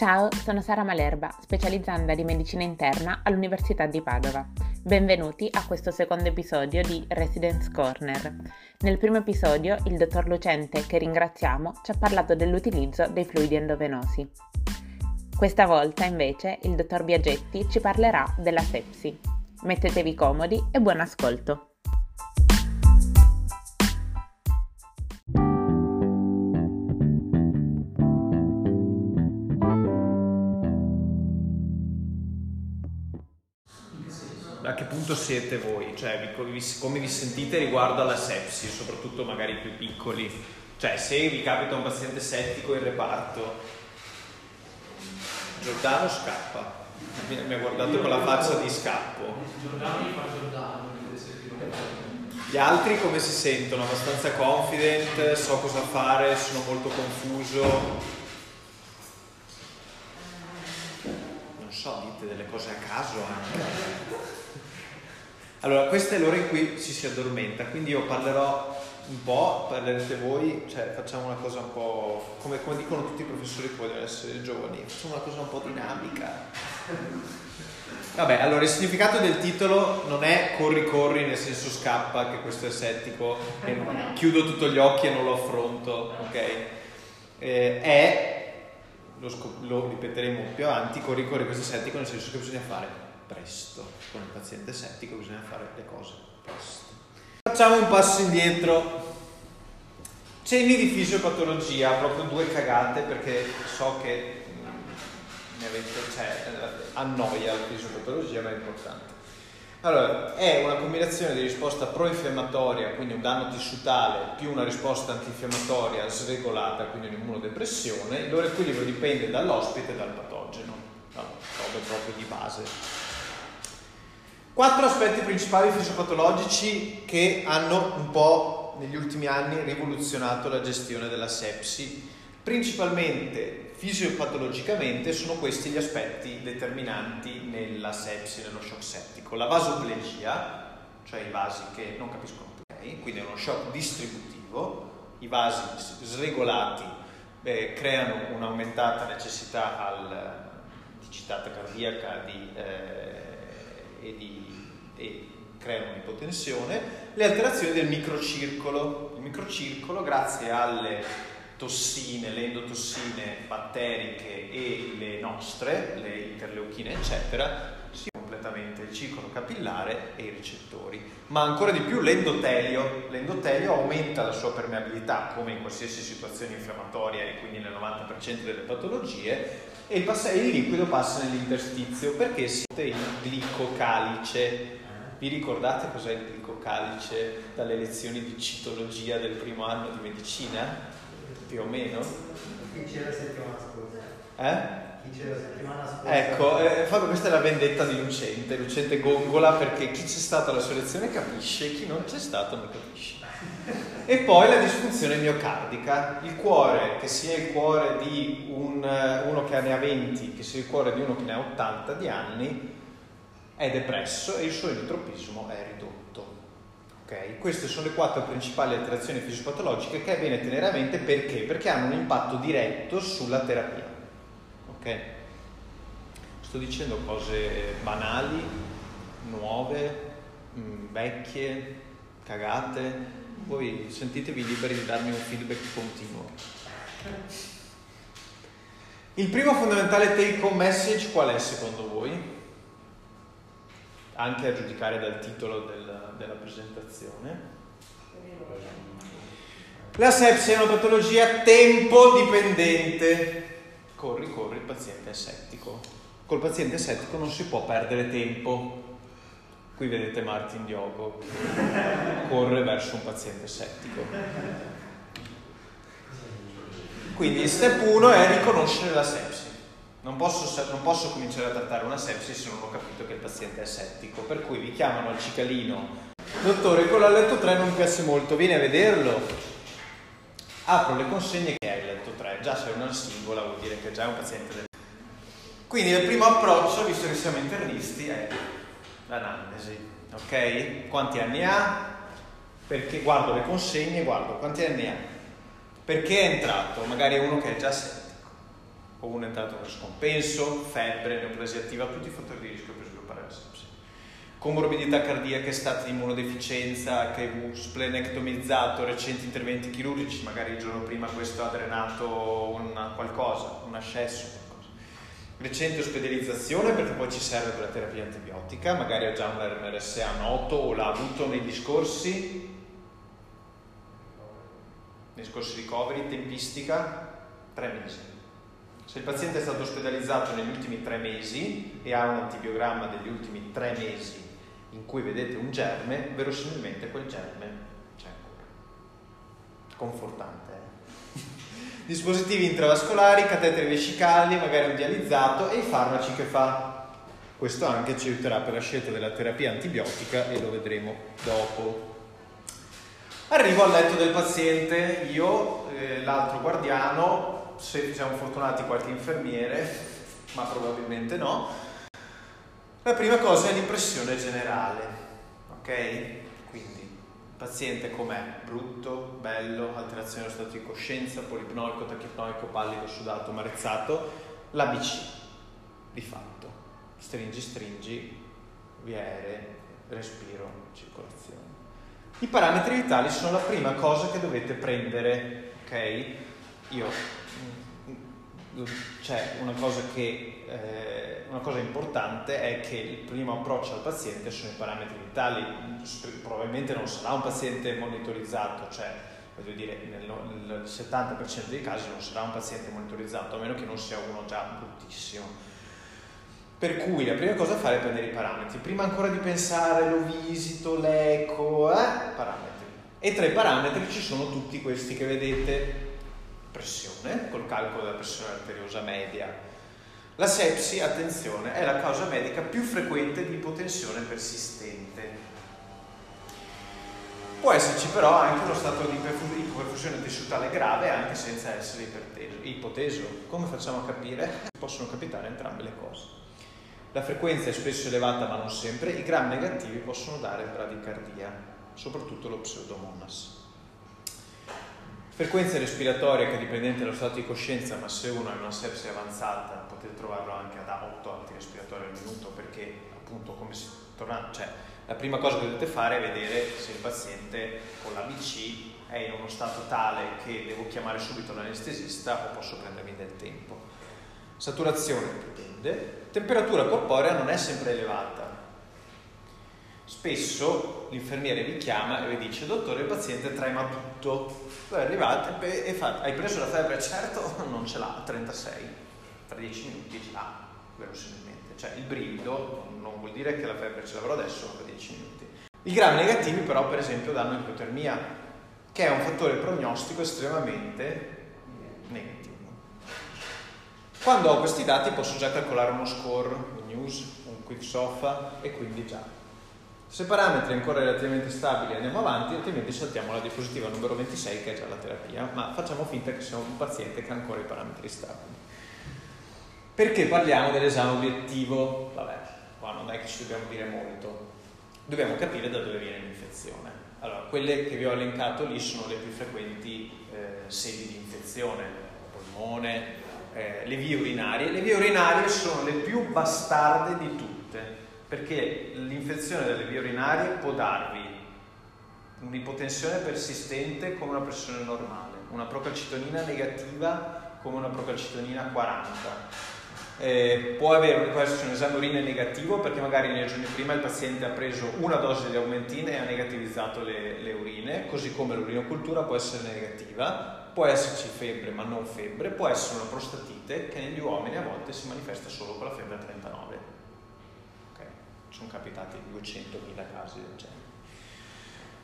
Ciao, sono Sara Malerba, specializzanda di medicina interna all'Università di Padova. Benvenuti a questo secondo episodio di Residence Corner. Nel primo episodio il dottor Lucente, che ringraziamo, ci ha parlato dell'utilizzo dei fluidi endovenosi. Questa volta invece il dottor Biagetti ci parlerà della sepsi. Mettetevi comodi e buon ascolto! Punto siete voi? Cioè, come vi sentite riguardo alla sepsi, soprattutto magari più piccoli? Cioè, se vi capita un paziente settico in reparto, Giordano scappa. Mi ha guardato con la faccia di scappo. Giordano fa Giordano. Gli altri come si sentono? Abbastanza confident, so cosa fare, sono molto confuso. Non so, dite delle cose a caso anche. Allora, questa è l'ora in cui ci si addormenta, quindi io parlerò un po', parlerete voi, cioè facciamo una cosa un po', come, come dicono tutti i professori che vogliono essere giovani, facciamo una cosa un po' dinamica. Vabbè, allora il significato del titolo non è corri corri nel senso scappa, che questo è settico, e chiudo tutto gli occhi e non lo affronto, ok? Eh, è, lo, scop- lo ripeteremo più avanti, corri corri questo è settico nel senso che bisogna fare presto. Con il paziente settico bisogna fare le cose presto. Facciamo un passo indietro. Cenni di fisiopatologia, proprio due cagate perché so che ne avete, cioè, annoia la fisiopatologia, ma è importante. Allora, è una combinazione di risposta pro-infiammatoria, quindi un danno tissutale, più una risposta antinfiammatoria sregolata, quindi un'immunodepressione. Il loro equilibrio dipende dall'ospite e dal patogeno, no, proprio di base. Quattro aspetti principali fisiopatologici che hanno un po' negli ultimi anni rivoluzionato la gestione della sepsi. Principalmente fisiopatologicamente sono questi gli aspetti determinanti nella sepsi, nello shock settico. La vasoplegia, cioè i vasi che non capiscono più, quindi è uno shock distributivo, i vasi sregolati beh, creano un'aumentata necessità al, di citata cardiaca di, eh, e di e creano un'ipotensione, le alterazioni del microcircolo. Il microcircolo, grazie alle tossine, le endotossine batteriche e le nostre, le interleuchine, eccetera, si completamente il circolo capillare e i recettori. Ma ancora di più l'endotelio. L'endotelio aumenta la sua permeabilità, come in qualsiasi situazione infiammatoria e quindi nel 90% delle patologie, e il, liquido passa nell'interstizio perché siete il glicocalice vi ricordate cos'è il glicocalice dalle lezioni di citologia del primo anno di medicina? Più o meno? Chi c'era settimana scorsa? Eh? Chi c'era settimana scorsa? Ecco, eh, Fabio, questa è la vendetta di Lucente. Lucente gongola perché chi c'è stato alla sua lezione capisce, chi non c'è stato non capisce. E poi la disfunzione miocardica, il cuore, che sia il cuore di un, uno che ne ha 20, che sia il cuore di uno che ne ha 80 di anni, è depresso e il suo enotropismo è ridotto. Okay? Queste sono le quattro principali alterazioni fisiopatologiche che è bene tenere a mente perché? Perché hanno un impatto diretto sulla terapia. Okay? Sto dicendo cose banali, nuove, mm, vecchie, cagate. Voi sentitevi liberi di darmi un feedback continuo. Il primo fondamentale take home message qual è secondo voi? Anche a giudicare dal titolo del, della presentazione. La sepsia è una patologia tempo dipendente. Corri, corri, il paziente è settico. Col paziente settico non si può perdere tempo. Qui vedete Martin Diogo corre verso un paziente settico. Quindi il step 1 è riconoscere la sepsia. Non posso, non posso, cominciare a trattare una sepsi se non ho capito che il paziente è settico, per cui vi chiamano al cicalino. Dottore, quello a letto 3 non piace molto, vieni a vederlo. Apro le consegne che hai il letto 3, già se è una singola vuol dire che già è un paziente del... Quindi il primo approccio, visto che siamo internisti, è l'anamnesi, ok? Quanti anni ha? Perché guardo le consegne, guardo quanti anni ha. Perché è entrato? Magari è uno che è già settico o uno è entrato per scompenso, febbre, neoplasia attiva, tutti i fattori di rischio per sviluppare la sepsi. Comorbidità cardiache, stati di immunodeficienza, HIV, splenectomizzato, recenti interventi chirurgici, magari il giorno prima questo ha drenato una qualcosa, un ascesso. Recente ospedalizzazione perché poi ci serve per la terapia antibiotica, magari ha già un RMRSA noto o l'ha avuto nei discorsi, nei discorsi ricoveri, tempistica, tre mesi. Se il paziente è stato ospedalizzato negli ultimi tre mesi e ha un antibiogramma degli ultimi tre mesi in cui vedete un germe, verosimilmente quel germe c'è ancora. Confortante. Eh? Dispositivi intravascolari, cateteri vescicali, magari un dializzato e i farmaci che fa. Questo anche ci aiuterà per la scelta della terapia antibiotica e lo vedremo dopo. Arrivo al letto del paziente, io, eh, l'altro guardiano, se siamo fortunati qualche infermiere, ma probabilmente no. La prima cosa è l'impressione generale, ok? Quindi paziente com'è? Brutto, bello, alterazione dello stato di coscienza, polipnoico, tachipnoico, pallido, sudato, marezzato, l'ABC di fatto. Stringi, stringi, via aeree, respiro, circolazione. I parametri vitali sono la prima cosa che dovete prendere, ok? Io c'è una cosa, che, eh, una cosa importante è che il primo approccio al paziente sono i parametri vitali, probabilmente non sarà un paziente monitorizzato, cioè voglio dire nel, 70% dei casi non sarà un paziente monitorizzato, a meno che non sia uno già bruttissimo. Per cui la prima cosa da fare è prendere i parametri, prima ancora di pensare lo visito, l'eco, eh, parametri. E tra i parametri ci sono tutti questi che vedete, pressione, col calcolo della pressione arteriosa media. La sepsi, attenzione, è la causa medica più frequente di ipotensione persistente. Può esserci però anche uno stato di ipoperfusione tessutale grave anche senza essere ipoteso. Come facciamo a capire? Possono capitare entrambe le cose. La frequenza è spesso elevata ma non sempre, i gram negativi possono dare bradicardia, soprattutto lo pseudomonas. Frequenza respiratoria che dipendente dallo stato di coscienza, ma se uno ha una sepsi avanzata potete trovarlo anche ad 8 antirespiratori al minuto perché appunto come si torna, cioè la prima cosa che dovete fare è vedere se il paziente con l'ABC è in uno stato tale che devo chiamare subito l'anestesista o posso prendermi del tempo. Saturazione dipende, temperatura corporea non è sempre elevata, Spesso l'infermiere vi chiama e vi dice, dottore, il paziente trema tutto. Voi arrivate e fate, hai preso la febbre? Certo, non ce l'ha, 36. Tra 10 minuti ce l'ha, verosimilmente. Cioè il brivido non vuol dire che la febbre ce l'avrò adesso, tra 10 minuti. I grammi negativi però, per esempio, danno ipotermia, che è un fattore prognostico estremamente negativo. Quando ho questi dati posso già calcolare uno score, un news, un quick sofa e quindi già se parametri ancora relativamente stabili andiamo avanti, altrimenti saltiamo la diapositiva numero 26 che è già la terapia, ma facciamo finta che sia un paziente che ha ancora i parametri stabili. Perché parliamo dell'esame obiettivo? Vabbè, qua non è che ci dobbiamo dire molto. Dobbiamo capire da dove viene l'infezione. Allora, quelle che vi ho elencato lì sono le più frequenti eh, sedi di infezione, polmone, eh, le vie urinarie. Le vie urinarie sono le più bastarde di tutte perché l'infezione delle vie urinarie può darvi un'ipotensione persistente come una pressione normale, una procalcitonina negativa come una procalcitonina 40. Eh, può, avere, essere un esame urine negativo perché magari nei giorni prima il paziente ha preso una dose di aumentine e ha negativizzato le, le urine, così come l'urinocultura può essere negativa, può esserci febbre ma non febbre, può essere una prostatite che negli uomini a volte si manifesta solo con la febbre a 39 sono capitati 200.000 casi del genere.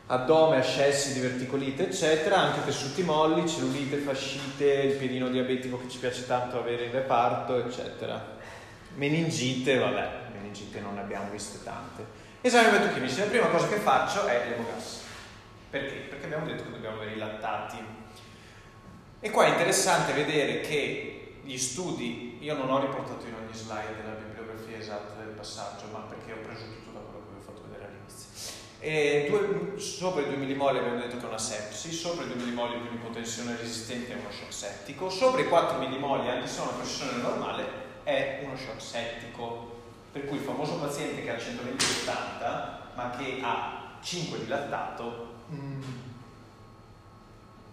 Addome, ascessi, diverticolite, eccetera, anche tessuti molli, cellulite, fascite, il piedino diabetico che ci piace tanto avere in reparto, eccetera. Meningite, vabbè, meningite non ne abbiamo viste tante. Esami biochimici, la prima cosa che faccio è l'emogas. Perché? Perché abbiamo detto che dobbiamo avere i lattati. E qua è interessante vedere che gli studi, io non ho riportato in ogni slide la bibliografia esatta del passaggio, ma perché ho preso tutto da quello che vi ho fatto vedere all'inizio. E due, sopra i 2 millimoli abbiamo detto che è una sepsi, sopra i 2 millimoli il ipotensione resistente è uno shock settico, sopra i 4 millimoli, anche se è una pressione normale, è uno shock settico. Per cui il famoso paziente che ha 120-80 ma che ha 5 di lattato, mm,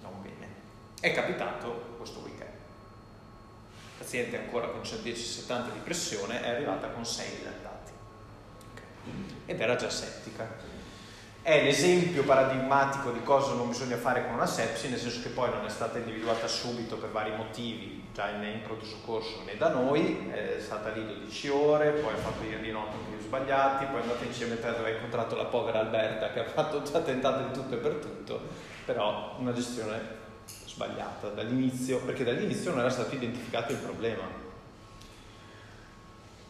non bene. È capitato questo weekend. Il paziente ancora con 110-70 di pressione è arrivata con 6 di lattati. Okay. Ed era già settica è l'esempio paradigmatico di cosa non bisogna fare con una sepsi, nel senso che poi non è stata individuata subito per vari motivi, già in, in pronto soccorso né da noi, è stata lì 12 ore, poi ha fatto ieri di notte più sbagliati, poi è andata insieme a dove ha incontrato la povera Alberta che ha fatto già tentato di tutto e per tutto, però una gestione sbagliata dall'inizio, perché dall'inizio non era stato identificato il problema.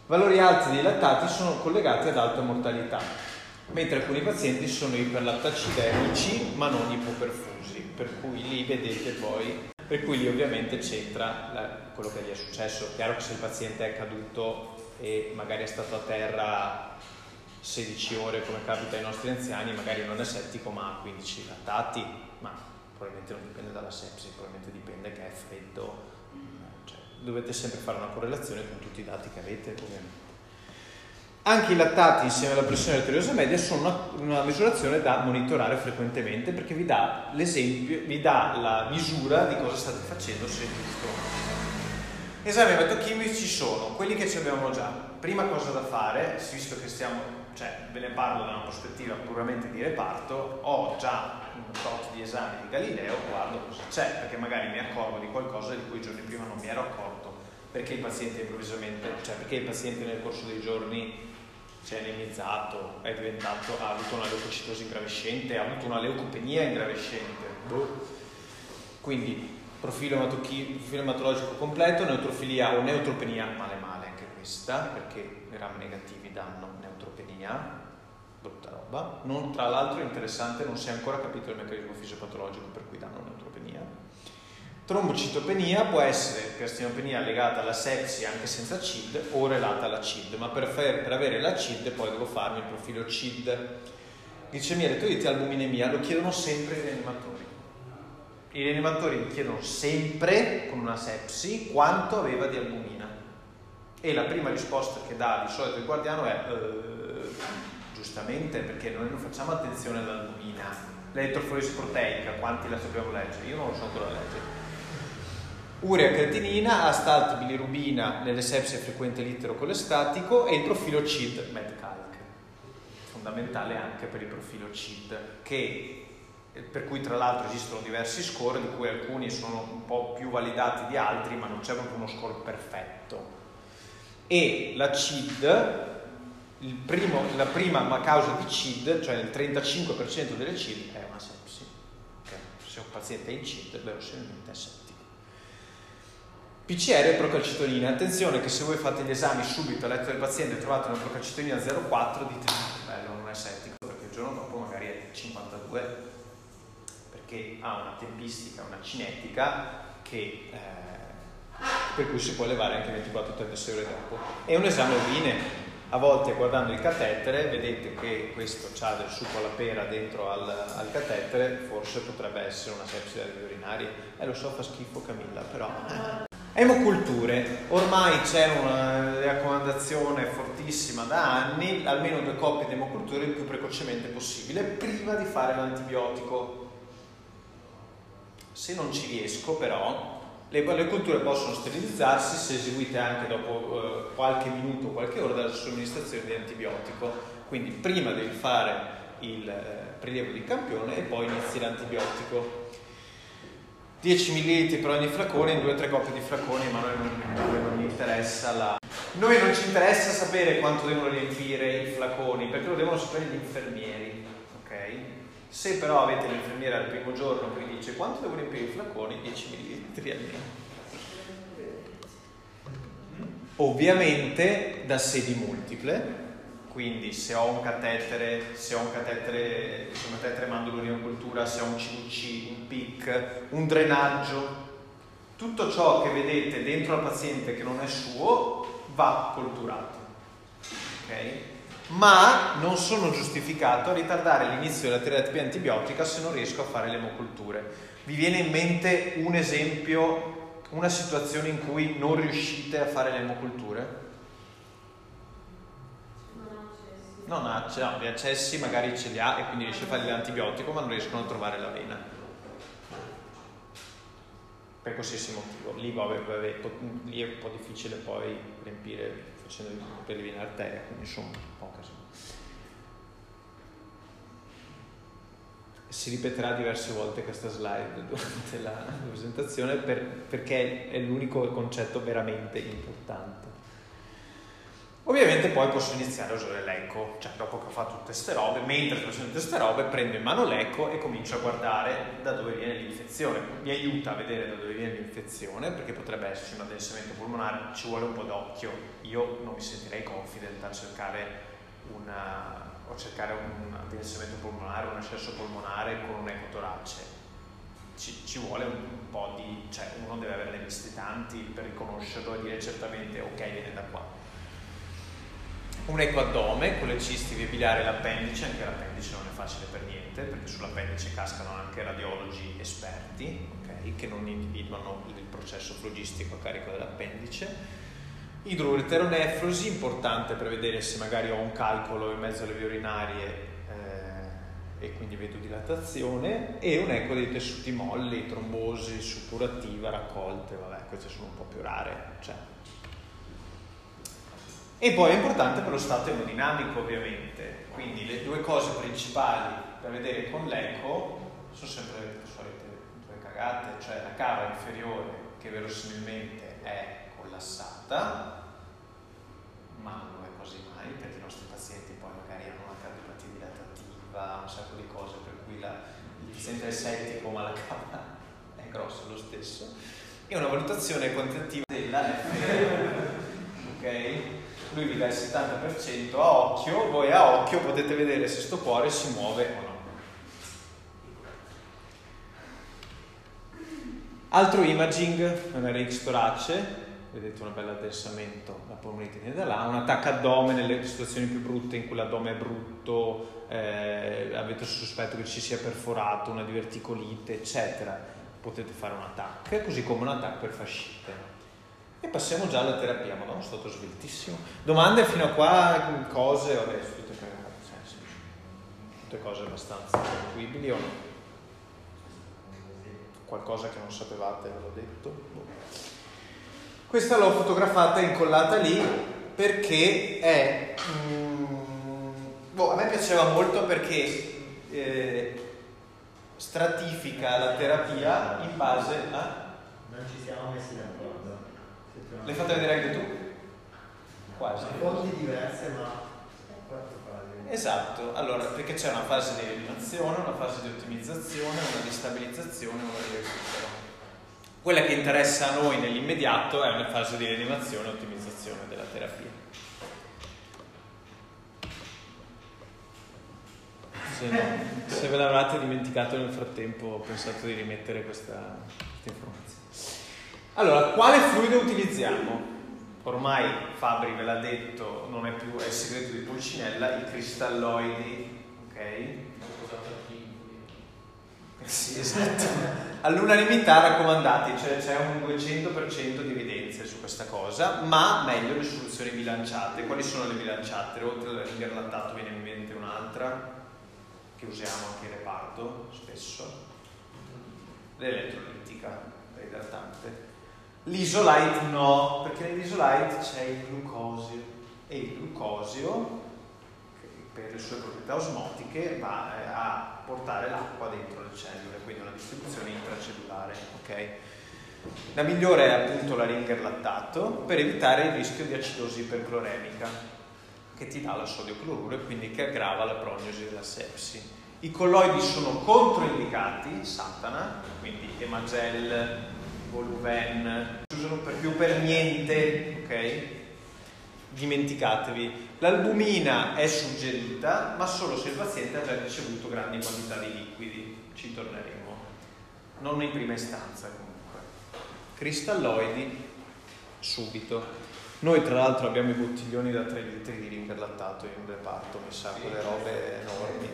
Valori alti dei lattati sono collegati ad alta mortalità mentre alcuni pazienti sono iperlattacidemici ma non ipoperfusi, per cui lì vedete poi, per cui lì ovviamente c'entra la, quello che gli è successo. Chiaro che se il paziente è caduto e magari è stato a terra 16 ore come capita ai nostri anziani, magari non è settico ma ha 15 lattati, ma probabilmente non dipende dalla sepsi, probabilmente dipende che è freddo, cioè, dovete sempre fare una correlazione con tutti i dati che avete ovviamente. Anche i lattati insieme alla pressione arteriosa media sono una, una, misurazione da monitorare frequentemente perché vi dà l'esempio, vi dà la misura di cosa state facendo se giusto. Esami ematochimici sono quelli che ci abbiamo già. Prima cosa da fare, visto che stiamo, cioè ve ne parlo da una prospettiva puramente di reparto, ho già un tot di esami di Galileo, guardo cosa c'è, perché magari mi accorgo di qualcosa di cui i giorni prima non mi ero accorto, perché il paziente improvvisamente, cioè perché il paziente nel corso dei giorni si è anemizzato, è diventato, ha avuto una leucocitosi ingravescente, ha avuto una leucopenia ingravescente. Boh. Quindi profilo, profilo ematologico completo, neutrofilia o neutropenia, male male anche questa, perché i RAM negativi danno neutropenia, brutta roba. Non, tra l'altro è interessante, non si è ancora capito il meccanismo fisiopatologico per cui danno neutropenia Trombocitopenia può essere carcinopenia legata alla sepsi anche senza CID o relata alla CID, ma per, per avere la CID poi devo farmi il profilo CID. Glicemia, retroiti, albuminemia lo chiedono sempre i rianimatori. I rianimatori mi chiedono sempre con una sepsi quanto aveva di albumina. E la prima risposta che dà di solito il guardiano è eh, giustamente perché noi non facciamo attenzione all'albumina. L'elettroforesi proteica, quanti la sappiamo leggere? Io non lo so ancora leggere urea creatinina, astalt bilirubina nelle sepsie frequente litero colestatico e il profilo CID MedCalc, fondamentale anche per il profilo CID, che, per cui tra l'altro esistono diversi score, di cui alcuni sono un po' più validati di altri, ma non c'è proprio uno score perfetto. E la CID, primo, la prima causa di CID, cioè il 35% delle CID, è una sepsi. Okay. Se un paziente è in CID, verosimilmente è sepsi. PCR e procalcitonina. Attenzione che se voi fate gli esami subito a letto del paziente e trovate una procalcitonina 0,4 dite bello, non è settico, perché il giorno dopo magari è 52, perché ha una tempistica, una cinetica che, eh, per cui si può elevare anche 24-36 ore dopo. È un esame urine. A volte guardando il catetere vedete che questo ha del succo alla pera dentro al, al catetere, forse potrebbe essere una sepsi delle urinarie. Eh lo so, fa schifo Camilla, però... Emoculture, ormai c'è una raccomandazione fortissima da anni, almeno due coppie di emoculture il più precocemente possibile, prima di fare l'antibiotico. Se non ci riesco però, le, culture possono sterilizzarsi se eseguite anche dopo eh, qualche minuto, qualche ora dalla somministrazione di antibiotico. Quindi prima devi fare il eh, prelievo di campione e poi inizi l'antibiotico. 10 ml per ogni flacone in 2-3 coppie di flaconi, ma a noi non, non interessa la... Noi non ci interessa sapere quanto devono riempire i flaconi, perché lo devono sapere gli infermieri, ok? Se però avete l'infermiera al primo giorno che vi dice quanto devo riempire i flaconi, 10 ml almeno. Ovviamente da sedi multiple, quindi se ho un catetere, se ho un catetere, se un catetere mandolurinocultura, se ho un CVC, un PIC, un drenaggio, tutto ciò che vedete dentro al paziente che non è suo va colturato. Okay? ma non sono giustificato a ritardare l'inizio della terapia antibiotica se non riesco a fare le emoculture. Vi viene in mente un esempio, una situazione in cui non riuscite a fare le emoculture? Non ha, no, gli accessi magari ce li ha e quindi riesce a fare l'antibiotico ma non riescono a trovare la vena. Per qualsiasi motivo. Lì, vabbè, vabbè, lì è un po' difficile poi riempire facendo per eliminare arteria, quindi insomma un po' casino. Si ripeterà diverse volte questa slide durante la presentazione per, perché è l'unico concetto veramente importante. Ovviamente poi posso iniziare a usare l'eco, cioè dopo che ho fatto tutte queste robe, mentre sto facendo tutte queste robe, prendo in mano l'eco e comincio a guardare da dove viene l'infezione. Mi aiuta a vedere da dove viene l'infezione, perché potrebbe esserci un addensamento polmonare, ci vuole un po' d'occhio. Io non mi sentirei confident a cercare, una, a cercare un addensamento polmonare, un accesso polmonare con un ecotorace. Ci, ci vuole un, po' di... cioè uno deve averne visti tanti per riconoscerlo e dire certamente ok viene da qua un ecoaddome con le cisti via e l'appendice, anche l'appendice non è facile per niente, perché sull'appendice cascano anche radiologi esperti, okay, che non individuano il processo flogistico a carico dell'appendice. Idroureteronefrosi, importante per vedere se magari ho un calcolo in mezzo alle vie urinarie eh, e quindi vedo dilatazione, e un eco dei tessuti molli, trombosi, suppurativa, raccolte, vabbè, queste sono un po' più rare, cioè e poi è importante per lo stato emodinamico ovviamente, quindi le due cose principali da vedere con l'eco sono sempre le solite due cagate, cioè la cava inferiore che verosimilmente è collassata, ma non è così mai perché i nostri pazienti poi magari hanno una cardiopatia dilatativa, un sacco di cose per cui la, il paziente è settico ma la cava è grossa lo stesso, e una valutazione quantitativa della F, ok? Lui vi dà il 70% a occhio, voi a occhio potete vedere se sto cuore si muove o no. Altro imaging, un RX torace, vedete un bel addensamento, la polmonite viene da là, un attacco addome nelle situazioni più brutte in cui l'addome è brutto, eh, avete il sospetto che ci sia perforato, una diverticolite, eccetera, potete fare un attacco, così come un attacco per fascite. E passiamo già alla terapia, ma no, sono stato sveltissimo. Domande fino a qua, cose, vabbè, tutte, cioè, tutte cose abbastanza tranquilli o no? Qualcosa che non sapevate, ve l'ho detto. Questa l'ho fotografata e incollata lì perché è... Mm, boh, a me piaceva molto perché eh, stratifica la terapia in base a... Non ci siamo messi d'accordo. Le fate vedere anche tu? Quasi. Fonti diverse ma quattro fasi. Esatto, allora perché c'è una fase di eliminazione, una fase di ottimizzazione, una di stabilizzazione e una di recupero. Quella che interessa a noi nell'immediato è una fase di rianimazione e ottimizzazione della terapia. Se, no, se ve l'avete dimenticato nel frattempo ho pensato di rimettere questa, questa informazione. Allora, quale fluido utilizziamo? Ormai Fabri ve l'ha detto, non è più è il segreto di Pulcinella, i cristalloidi, ok? Sì, esatto. All'unanimità raccomandati, cioè c'è un 200% di evidenze su questa cosa, ma meglio le soluzioni bilanciate. Quali sono le bilanciate? Oltre al lattato viene in mente un'altra, che usiamo anche in reparto spesso, l'elettrolitica, l'idratante. L'isolite no, perché nell'isolite c'è il glucosio e il glucosio, per le sue proprietà osmotiche, va eh, a portare l'acqua dentro le cellule, quindi una distribuzione intracellulare. Okay? La migliore è appunto la ringer lattato per evitare il rischio di acidosi ipercloremica che ti dà la sodio cloruro e quindi che aggrava la prognosi della sepsi. I colloidi sono controindicati, satana, quindi emagel, Voluven, si usano per più per niente, ok? Dimenticatevi. L'albumina è suggerita, ma solo se il paziente ha già ricevuto grandi quantità di liquidi, ci torneremo. Non in prima istanza comunque. Cristalloidi, subito. Noi tra l'altro abbiamo i bottiglioni da 3 litri di ringarlattato in reparto, mi sa, quelle robe enormi.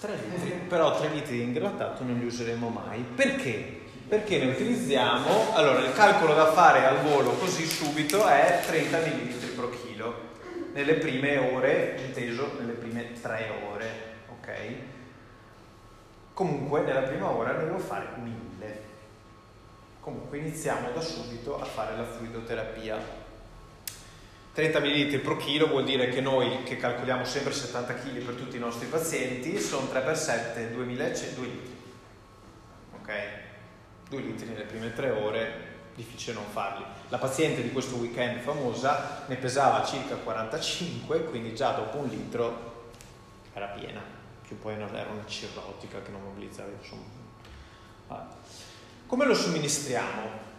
3 litri, però 3 litri di ringarlattato non li useremo mai. Perché? Perché ne utilizziamo, allora il calcolo da fare al volo così subito è 30 ml pro chilo, nelle prime ore, inteso nelle prime 3 ore, ok? Comunque nella prima ora ne devo fare 1000. Comunque iniziamo da subito a fare la fluidoterapia. 30 ml pro chilo vuol dire che noi che calcoliamo sempre 70 kg per tutti i nostri pazienti sono 3 per 7, 2100, 2 litri. Ok? 2 litri nelle prime 3 ore, difficile non farli. La paziente di questo weekend famosa ne pesava circa 45, quindi già dopo un litro era piena, che poi era una cirrotica che non mobilizzava, insomma. Come lo somministriamo?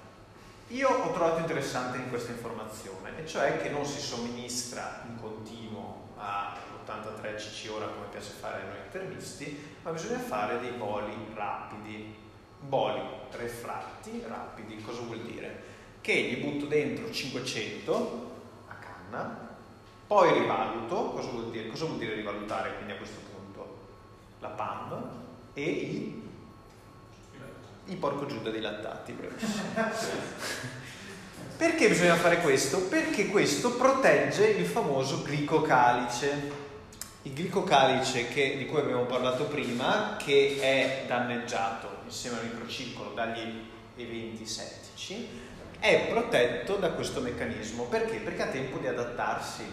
Io ho trovato interessante in questa informazione, e cioè che non si somministra in continuo a 83 cc ora come piace fare a noi intervisti, ma bisogna fare dei boli rapidi. Boli refratti rapidi, cosa vuol dire? Che gli butto dentro 500 a canna, poi rivaluto, cosa vuol dire? Cosa vuol dire rivalutare quindi a questo punto? La PAM e i i porco giuda dei lattati. Perché bisogna fare questo? Perché questo protegge il famoso glicocalice. Il glicocalice che, di cui abbiamo parlato prima, che è danneggiato insieme al microcircolo dagli eventi settici, è protetto da questo meccanismo. Perché? Perché ha tempo di adattarsi.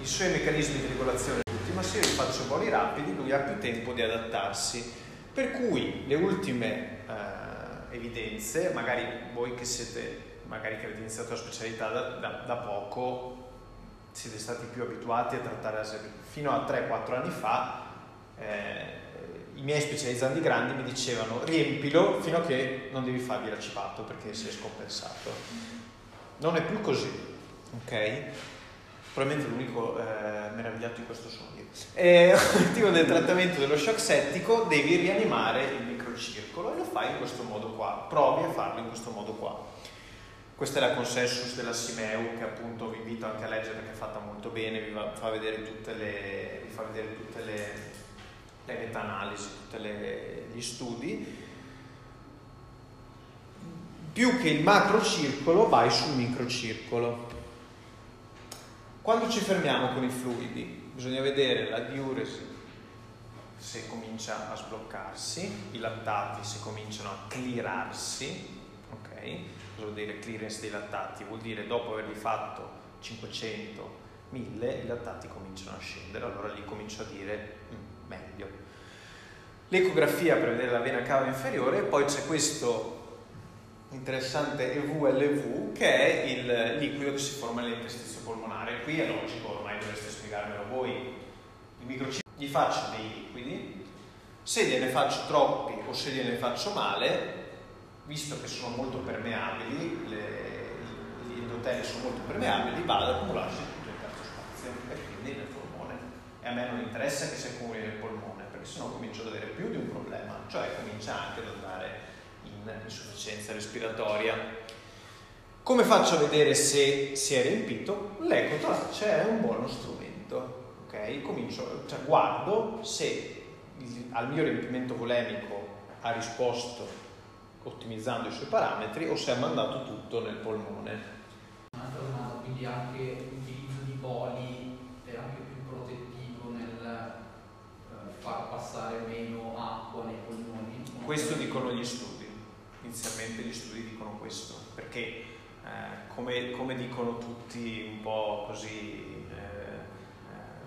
I suoi meccanismi di regolazione ma se io gli faccio voli rapidi, lui ha più tempo di adattarsi. Per cui le ultime eh, evidenze, magari voi che siete, magari che avete iniziato la specialità da, da, da poco, siete stati più abituati a trattare la Fino a 3-4 anni fa eh, i miei specializzanti grandi mi dicevano riempilo fino a che non devi fargli racipato perché sei scompensato. Non è più così, ok? Probabilmente l'unico eh, meravigliato di questo sono io. Eh, L'obiettivo del trattamento dello shock settico devi rianimare il microcircolo e lo fai in questo modo qua. Provi a farlo in questo modo qua. Questa è la consensus della Simeu che appunto vi invito anche a leggere perché è fatta molto bene, vi fa vedere tutte le, fa vedere tutte le, le meta-analisi, tutti gli studi. Più che il macrocircolo vai sul microcircolo quando ci fermiamo con i fluidi, bisogna vedere la diuresi se comincia a sbloccarsi, i lattati se cominciano a cleararsi, ok? Cosa vuol dire clearance dei lattati? Vuol dire dopo averli fatto 500, 1000, i lattati cominciano a scendere, allora lì comincio a dire mm, meglio. L'ecografia per vedere la vena cava inferiore, poi c'è questo interessante EVLV che è il liquido che si forma nell'interstizio polmonare. Qui è logico, ormai dovreste spiegarmelo voi. Il microchip gli faccio dei liquidi, se gliene faccio troppi o se gliene faccio male, visto che sono molto permeabili, le, gli endoteli sono molto permeabili, vado ad accumularsi tutto il terzo spazio e quindi nel polmone. E a me non interessa che si accumuli nel polmone, perché sennò comincio ad avere più di un problema, cioè comincia anche ad andare insufficienza respiratoria. Come faccio a vedere se si è riempito? L'ecotorace è un buono strumento. ok? Comincio, cioè guardo se al mio riempimento volemico ha risposto ottimizzando i suoi parametri o se ha mandato tutto nel polmone. Un'altra domanda, quindi anche l'utilizzo di boli far passare meno acqua nei polmoni? Questo dicono gli studi. Inizialmente gli studi dicono questo, perché eh, come, come, dicono tutti un po' così, eh, eh,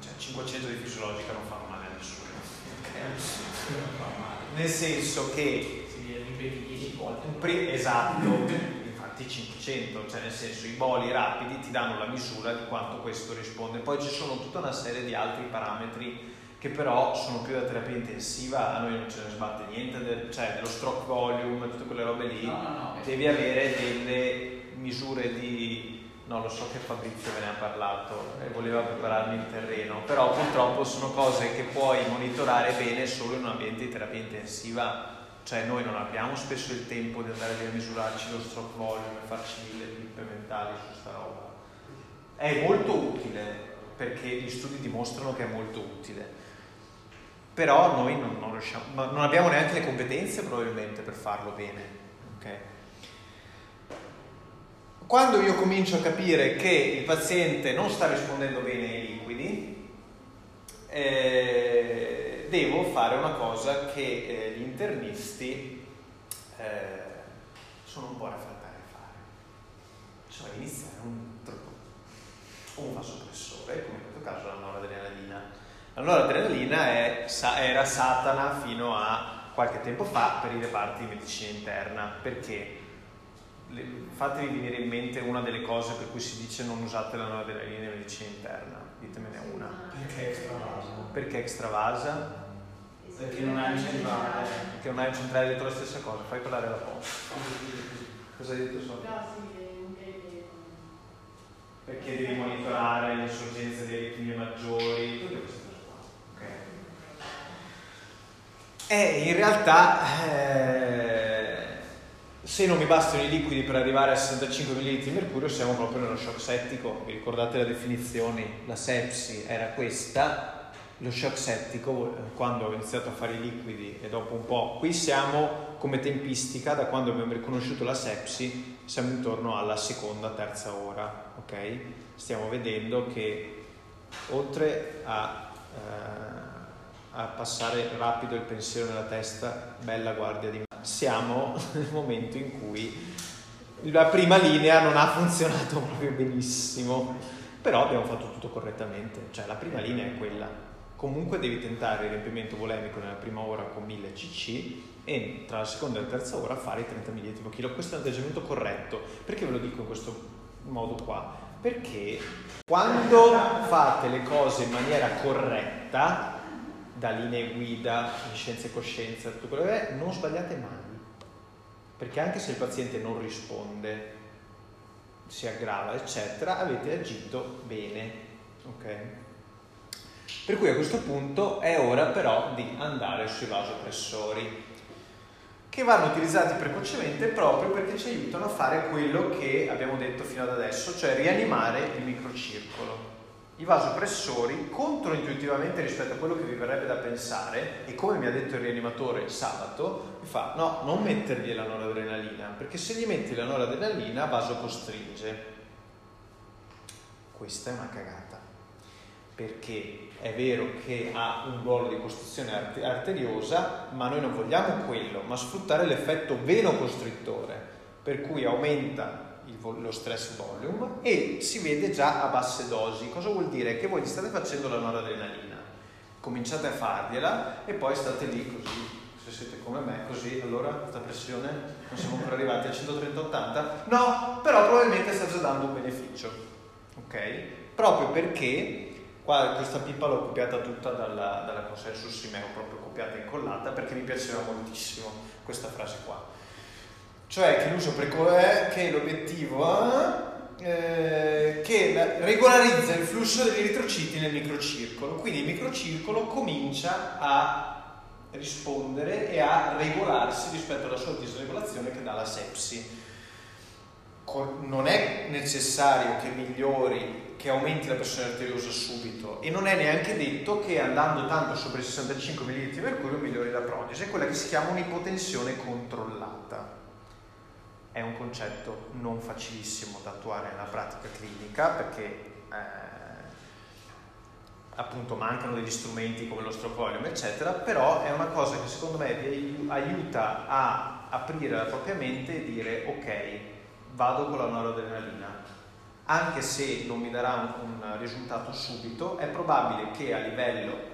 cioè 500 di fisiologica non fanno male a nessuno, nel senso che si ripeti 10 volte. Esatto, infatti 500, cioè nel senso i boli rapidi ti danno la misura di quanto questo risponde, poi ci sono tutta una serie di altri parametri che però sono più da terapia intensiva, a noi non ce ne sbatte niente, del, cioè dello stroke volume, tutte quelle robe lì, no, no, no, devi avere delle misure di... No, lo so che Fabrizio ve ne ha parlato e voleva prepararmi il terreno, però purtroppo sono cose che puoi monitorare bene solo in un ambiente di terapia intensiva cioè noi non abbiamo spesso il tempo di andare a misurarci lo stroke volume e farci mille pippe mentali su sta roba. È molto utile perché gli studi dimostrano che è molto utile. Però noi non, non riusciamo, non abbiamo neanche le competenze probabilmente per farlo bene. Okay? Quando io comincio a capire che il paziente non sta rispondendo bene ai liquidi, eh, devo fare una cosa che eh, gli internisti eh, sono un po' refrattari a fare, cioè iniziare un, un vasopressore, come in questo caso la noradrenalina. La noradrenalina è, era satana fino a qualche tempo fa per i reparti di medicina interna, perché fatevi venire in mente una delle cose per cui si dice non usate la noradrenalina in medicina interna, ditemene una. Perché extravasa? Perché extravasa? Perché non hai il centrale. Perché non hai il centrale detto la stessa cosa, fai parlare la posta. Cosa hai detto Sofia? Perché devi monitorare l'insorgenza di aritmie maggiori, tutte queste cose qua. Okay. E in realtà eh, se non mi bastano i liquidi per arrivare a 65 ml di mercurio siamo proprio nello shock settico. Vi ricordate le definizioni? La sepsi era questa, lo shock settico quando ho iniziato a fare i liquidi e dopo un po'. Qui siamo come tempistica, da quando abbiamo riconosciuto la sepsi, siamo intorno alla seconda, terza ora, ok? Stiamo vedendo che oltre a... Eh, a passare rapido il pensiero nella testa, bella guardia di me. Siamo nel momento in cui la prima linea non ha funzionato proprio benissimo, però abbiamo fatto tutto correttamente, cioè la prima linea è quella. Comunque devi tentare il riempimento volemico nella prima ora con 1000 cc e tra la seconda e la terza ora fare i 30 ml kg. Questo è un atteggiamento corretto. Perché ve lo dico in questo modo qua? Perché quando fate le cose in maniera corretta, da linee guida di scienza e coscienza, tutto quello che è, non sbagliate mai. Perché anche se il paziente non risponde, si aggrava, eccetera, avete agito bene. Ok? Per cui a questo punto è ora però di andare sui vasopressori, che vanno utilizzati precocemente proprio perché ci aiutano a fare quello che abbiamo detto fino ad adesso, cioè rianimare il microcircolo. I vasopressori controintuitivamente rispetto a quello che vi verrebbe da pensare e come mi ha detto il rianimatore sabato mi fa no non mettergli la noradrenalina perché se gli metti la noradrenalina vasocostringe questa è una cagata. Perché è vero che ha un ruolo di costruzione arteriosa ma noi non vogliamo quello ma sfruttare l'effetto venocostrittore per cui aumenta lo stress volume e si vede già a basse dosi. Cosa vuol dire? Che voi gli state facendo la noradrenalina, cominciate a fargliela e poi state lì così, se siete come me, così, allora questa pressione non siamo ancora arrivati a 130-80? No, però probabilmente sta già dando un beneficio, ok? Proprio perché qua questa pipa l'ho copiata tutta dalla, dalla Consensus Simeo, proprio copiata e incollata perché mi piaceva moltissimo questa frase qua cioè che l'uso precoce, che l'obiettivo eh, che regolarizza il flusso degli eritrociti nel microcircolo, quindi il microcircolo comincia a rispondere e a regolarsi rispetto alla sua disregolazione che dà la sepsi. Non è necessario che migliori, che aumenti la pressione arteriosa subito e non è neanche detto che andando tanto sopra i 65 ml di mercurio migliori la prognosi, è quella che si chiama un'ipotensione controllata è un concetto non facilissimo da attuare nella pratica clinica perché eh, appunto mancano degli strumenti come lo stropolium eccetera, però è una cosa che secondo me aiuta a aprire la propria mente e dire ok, vado con la noradrenalina. Anche se non mi darà un, un risultato subito, è probabile che a livello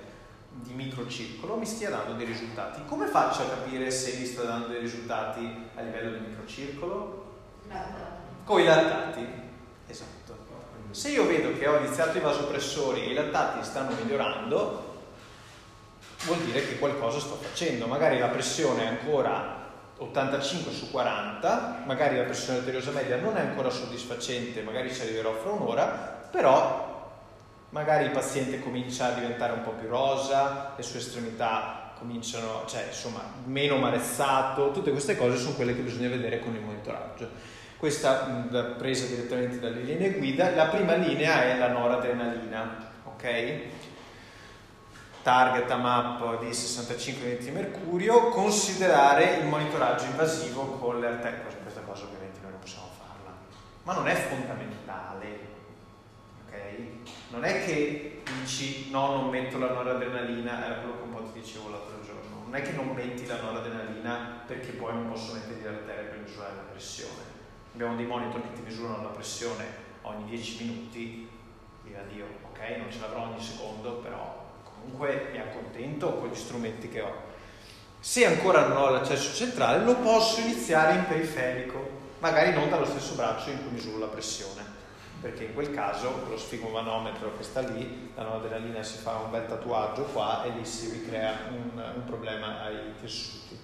di microcircolo mi stia dando dei risultati. Come faccio a capire se mi sta dando dei risultati a livello di microcircolo? Con i lattati. Esatto. Se io vedo che ho iniziato i vasopressori e i lattati stanno migliorando, vuol dire che qualcosa sto facendo. Magari la pressione è ancora 85 su 40, magari la pressione arteriosa media non è ancora soddisfacente, magari ci arriverò fra un'ora, però magari il paziente comincia a diventare un po' più rosa, le sue estremità cominciano, cioè insomma, meno marezzato, tutte queste cose sono quelle che bisogna vedere con il monitoraggio. Questa mh, presa direttamente dalle linee guida, la prima linea è la noradrenalina, ok? Target a map di 65 uniti di mercurio, considerare il monitoraggio invasivo con le arterie, questa cosa ovviamente noi non possiamo farla, ma non è fondamentale, ok? Non è che dici no, non metto la noradrenalina, era quello che un po' ti dicevo l'altro giorno, non è che non metti la noradrenalina perché poi non posso mettere le arterie per misurare la pressione. Abbiamo dei monitor che ti misurano la pressione ogni 10 minuti, viva Dio, ok, non ce l'avrò ogni secondo, però comunque mi accontento con gli strumenti che ho. Se ancora non ho l'accesso centrale, lo posso iniziare in periferico, magari non dallo stesso braccio in cui misuro la pressione, perché in quel caso lo sfigomanometro che sta lì, la noradrenalina si fa un bel tatuaggio qua e lì si ricrea un, un problema ai tessuti.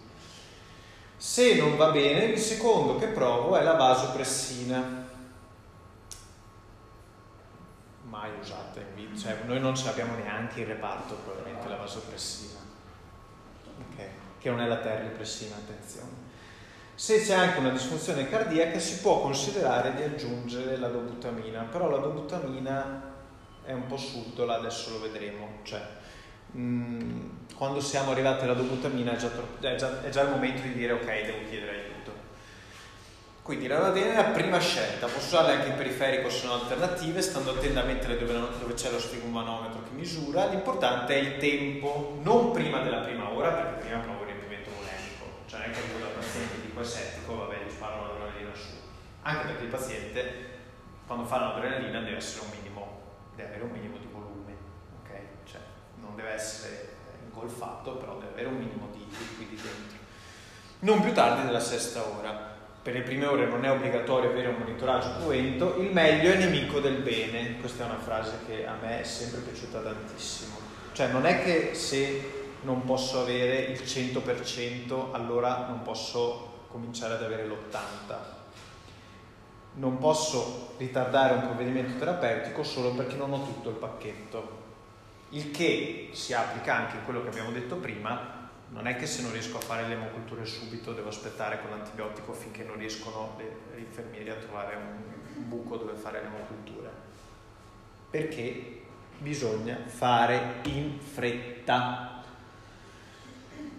Se non va bene, il secondo che provo è la vasopressina. Mai usata in video, cioè noi non ce l'abbiamo neanche in reparto probabilmente la vasopressina, okay. che non è la terlipressina, attenzione. Se c'è anche una disfunzione cardiaca si può considerare di aggiungere la dobutamina, però la dobutamina è un po' subdola, adesso lo vedremo. Cioè, mh, mm, quando siamo arrivati alla dobutamina è già, è, già, è già, il momento di dire ok, devo chiedere aiuto. Quindi la radena è la prima scelta, posso usarla anche in periferico, sono alternative, stando attento a mettere dove, dove c'è lo sfigmomanometro che misura, l'importante è il tempo, non prima della prima ora, perché prima provo il riempimento volemico, cioè non è che arrivo paziente di quel settico, vabbè, gli sparo l'adrenalina su, anche perché il paziente quando fa l'adrenalina deve minimo, deve avere un minimo di volume, ok? Cioè non deve essere ingolfato, però deve avere un minimo di liquidi dentro. Non più tardi della sesta ora. Per le prime ore non è obbligatorio avere un monitoraggio cruento, il meglio è nemico del bene. Questa è una frase che a me è sempre piaciuta tantissimo. Cioè non è che se non posso avere il 100% allora non posso cominciare ad avere l'80%. Non posso ritardare un provvedimento terapeutico solo perché non ho tutto il pacchetto il che si applica anche in quello che abbiamo detto prima, non è che se non riesco a fare le emoculture subito devo aspettare con l'antibiotico finché non riescono le infermieri a trovare un buco dove fare le emoculture. Perché bisogna fare in fretta.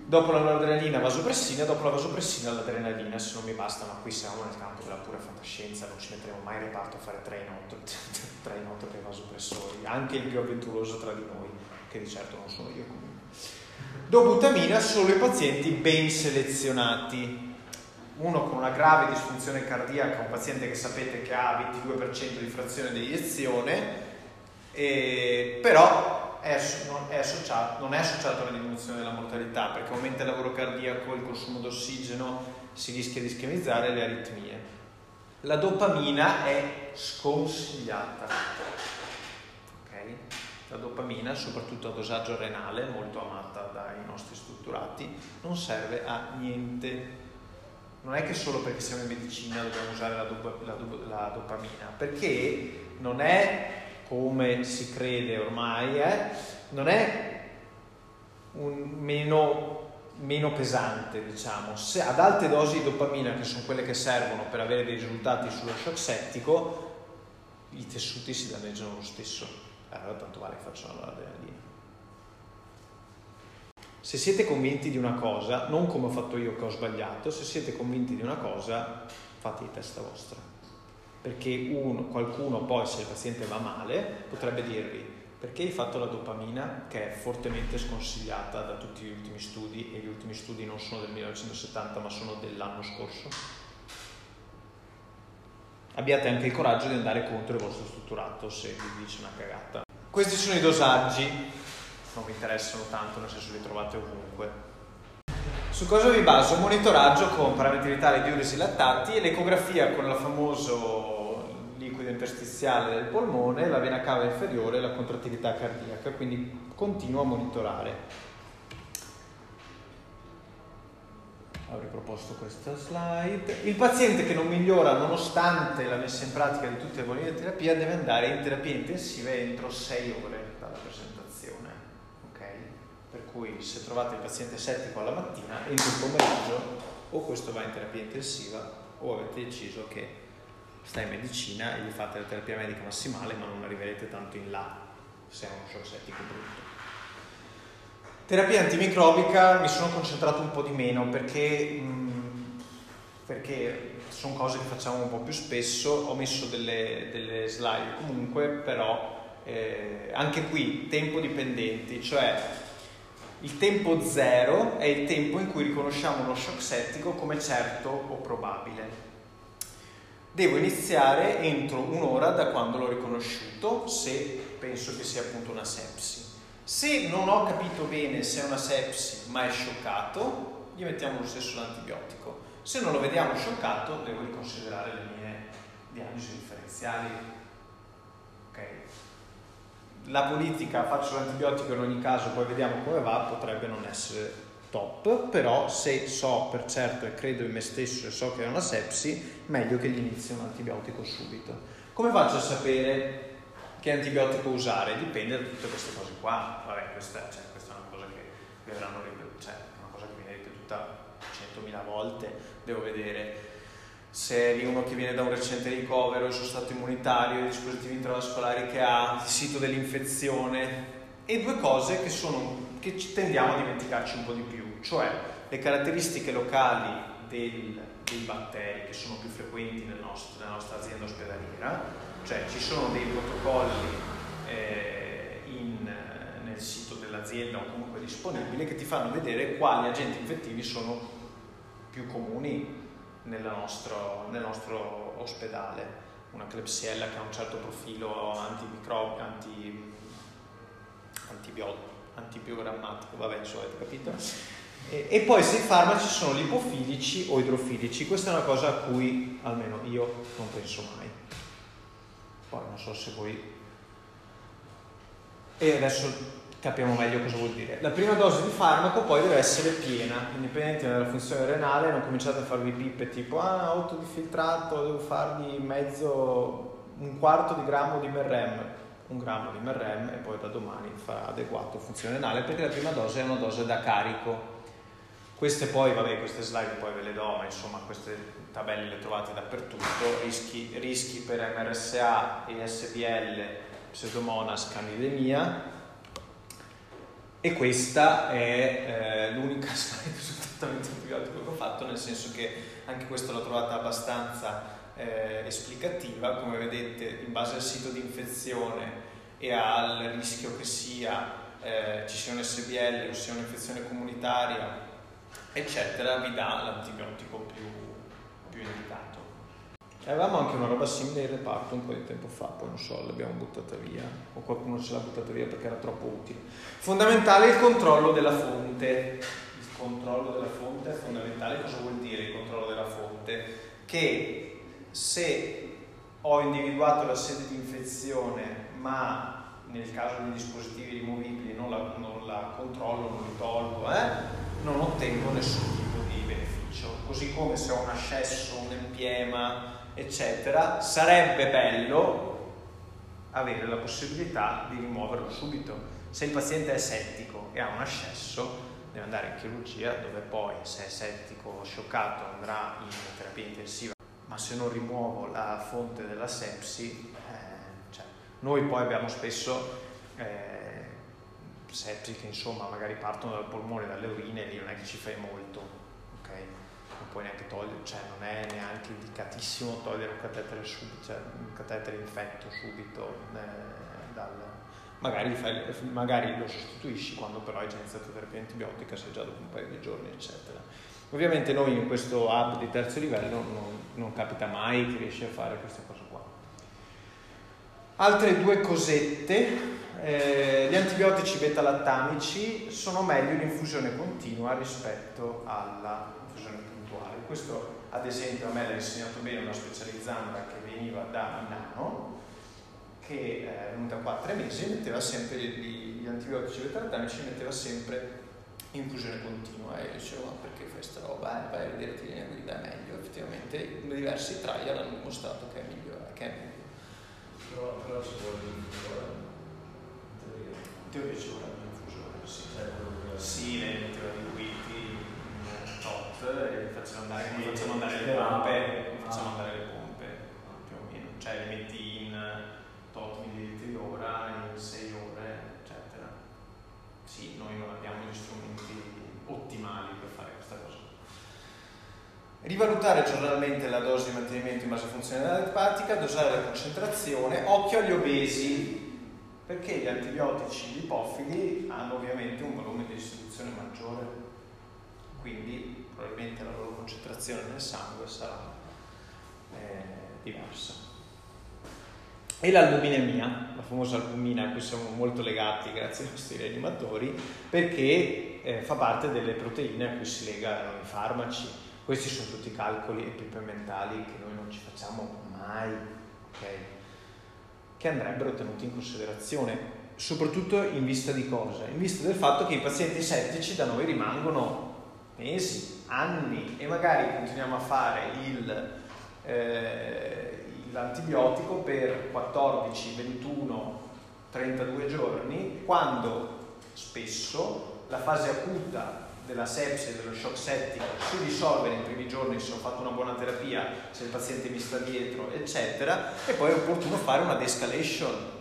Dopo la noradrenalina vasopressina, dopo la vasopressina l'adrenalina, se non mi basta, ma qui siamo nel campo della pura fantascienza, non ci metteremo mai in reparto a fare train out, train out per i vasopressori, anche il più avventuroso tra di noi, che di certo non sono io. Dobutamina solo i pazienti ben selezionati. Uno con una grave disfunzione cardiaca, un paziente che sapete che ha 22% di frazione di eiezione, eh, però è, non, è associato, non è associato alla diminuzione della mortalità perché aumenta il lavoro cardiaco, il consumo d'ossigeno, si rischia di ischemizzare le aritmie. La dopamina è sconsigliata. Okay? La dopamina, soprattutto a dosaggio renale, molto amata dai nostri strutturati, non serve a niente. Non è che solo perché siamo in medicina dobbiamo usare la, do- la, do- la dopamina, perché non è come si crede ormai, eh, non è meno, meno, pesante, diciamo. Se ad alte dosi di dopamina, che sono quelle che servono per avere dei risultati sullo shock settico, i tessuti si danneggiano lo stesso. Allora tanto vale che facciano l'adrenalina. Se siete convinti di una cosa, non come ho fatto io che ho sbagliato, se siete convinti di una cosa, fate di testa vostra perché uno, qualcuno poi se il paziente va male potrebbe dirvi perché hai fatto la dopamina che è fortemente sconsigliata da tutti gli ultimi studi e gli ultimi studi non sono del 1970 ma sono dell'anno scorso abbiate anche il coraggio di andare contro il vostro strutturato se vi dice una cagata questi sono i dosaggi non mi interessano tanto nel senso li trovate ovunque su cosa vi baso? Monitoraggio con parametri vitali, diuresi e lattanti e l'ecografia con il famoso liquido interstiziale del polmone, la vena cava inferiore e la contrattività cardiaca, quindi continuo a monitorare. Ho riproposto questa slide. Il paziente che non migliora nonostante la messa in pratica di tutte le bolline di terapia deve andare in terapia intensiva entro 6 ore dalla presentazione. Ok? Per cui se trovate il paziente settico alla mattina, entro il pomeriggio o questo va in terapia intensiva o avete deciso che sta in medicina e gli fate la terapia medica massimale, ma non arriverete tanto in là se è uno shock settico brutto. Terapia antimicrobica mi sono concentrato un po' di meno perché, mh, perché sono cose che facciamo un po' più spesso, ho messo delle, delle slide comunque, però eh, anche qui tempo dipendenti, cioè il tempo zero è il tempo in cui riconosciamo uno shock settico come certo o probabile devo iniziare entro un'ora da quando l'ho riconosciuto, se penso che sia appunto una sepsi. Se non ho capito bene se è una sepsi ma è scioccato, gli mettiamo lo stesso l'antibiotico. Se non lo vediamo scioccato, devo riconsiderare le mie diagnosi differenziali. Ok? La politica, faccio l'antibiotico in ogni caso, poi vediamo come va, potrebbe non essere top, però se so per certo e credo in me stesso e so che è una sepsi, meglio che gli inizi un antibiotico subito. Come faccio a sapere che antibiotico usare? Dipende da tutte queste cose qua. Vabbè, questa, cioè, questa è una cosa che vi avranno cioè, una cosa che viene ripetuta 100.000 volte, devo vedere se eri uno che viene da un recente ricovero, il suo stato immunitario, i dispositivi intravascolari che ha, il sito dell'infezione e due cose che sono che tendiamo a dimenticarci un po' di più, cioè le caratteristiche locali del, dei batteri che sono più frequenti nel nostro, nella nostra azienda ospedaliera, cioè ci sono dei protocolli eh, in, nel sito dell'azienda o comunque disponibili che ti fanno vedere quali agenti infettivi sono più comuni nostro, nel nostro ospedale. Una Klebsiella che ha un certo profilo antimicrobico, anti, antibiotico antibiogrammatico, vabbè, insomma, avete capito? E, e, poi se i farmaci sono lipofilici o idrofilici, questa è una cosa a cui almeno io non penso mai. Poi non so se voi... E adesso capiamo meglio cosa vuol dire. La prima dose di farmaco poi deve essere piena, indipendente dalla funzione renale, non cominciate a farvi pippe tipo ah, 8 di filtrato, devo fargli mezzo, un quarto di grammo di merrem un grammo di MRM e poi da domani farà adeguato funzione renale perché la prima dose è una dose da carico. Queste poi, vabbè, queste slide poi ve le do, ma insomma queste tabelle le trovate dappertutto, rischi, rischi per MRSA, ESBL, Pseudomonas, Candidemia e questa è eh, l'unica slide sul trattamento antibiotico che ho fatto, nel senso che anche questa l'ho trovata abbastanza eh, esplicativa, come vedete in base al sito di infezione e al rischio che sia eh, ci sia un SBL o sia un'infezione comunitaria, eccetera, vi dà l'antibiotico più. Avevamo anche una roba simile in reparto un po' di tempo fa, poi non so, l'abbiamo buttata via o qualcuno ce l'ha buttata via perché era troppo utile. Fondamentale il controllo della fonte. Il controllo della fonte è fondamentale. Cosa vuol dire il controllo della fonte? Che se ho individuato la sede di infezione ma nel caso dei dispositivi rimovibili non la, non la controllo, non li tolgo, eh, non ottengo nessun tipo di beneficio. Così come se ho un ascesso, un empiema, eccetera, sarebbe bello avere la possibilità di rimuoverlo subito. Se il paziente è settico e ha un ascesso, deve andare in chirurgia dove poi se è settico o scioccato andrà in terapia intensiva ma se non rimuovo la fonte della sepsi, eh, cioè, noi poi abbiamo spesso eh, sepsi che insomma magari partono dal polmone, dalle urine, lì non è che ci fai molto, ok? Non puoi neanche togliere, cioè non è neanche indicatissimo togliere un catetere subito, cioè un catetere infetto subito eh, dal, magari, fai, magari, lo sostituisci quando però hai già iniziato terapia antibiotica, sei già dopo un paio di giorni, eccetera. Ovviamente noi in questo hub di terzo livello non, non capita mai che riesci a fare queste cose qua. Altre due cosette, eh, gli antibiotici beta-lattamici sono meglio in infusione continua rispetto alla. Questo ad esempio a me l'ha insegnato bene una specializzanda che veniva da Milano, che è venuta qua tre mesi, metteva sempre gli, gli antibiotici beta-lattamici, metteva sempre infusione continua. E dicevo ma perché fai sta roba? Eh, vai a vedere ti viene guida è meglio. Effettivamente diversi trial hanno dimostrato che è migliore che è meglio. Però, però ci vuole l'infusore in teoria. Ci vorrebbe l'infusore sì. cioè quello che andare, Sì, come facciamo andare le pompe, ah. facciamo andare le pompe più o meno, cioè li metti in tot millilitri l'ora, in 6 ore, eccetera. Sì, noi non abbiamo gli strumenti ottimali per fare questa cosa. Rivalutare giornalmente la dose di mantenimento in base a funzionalità epatica, dosare la concentrazione, occhio agli obesi, perché gli antibiotici lipofili hanno ovviamente un volume di distribuzione maggiore, quindi probabilmente la loro concentrazione nel sangue sarà eh, diversa. E l'albuminemia, la famosa albumina a cui siamo molto legati grazie ai nostri rianimatori, perché eh, fa parte delle proteine a cui si legano i farmaci. Questi sono tutti calcoli epipementali che noi non ci facciamo mai, ok? Che andrebbero tenuti in considerazione, soprattutto in vista di cosa? In vista del fatto che i pazienti settici da noi rimangono mesi, anni e magari continuiamo a fare il, eh, l'antibiotico per 14, 21, 32 giorni, quando spesso la fase acuta della sepsi e dello shock settico si risolve nei primi giorni se ho fatto una buona terapia, se il paziente mi sta dietro, eccetera, e poi è opportuno fare una de-escalation.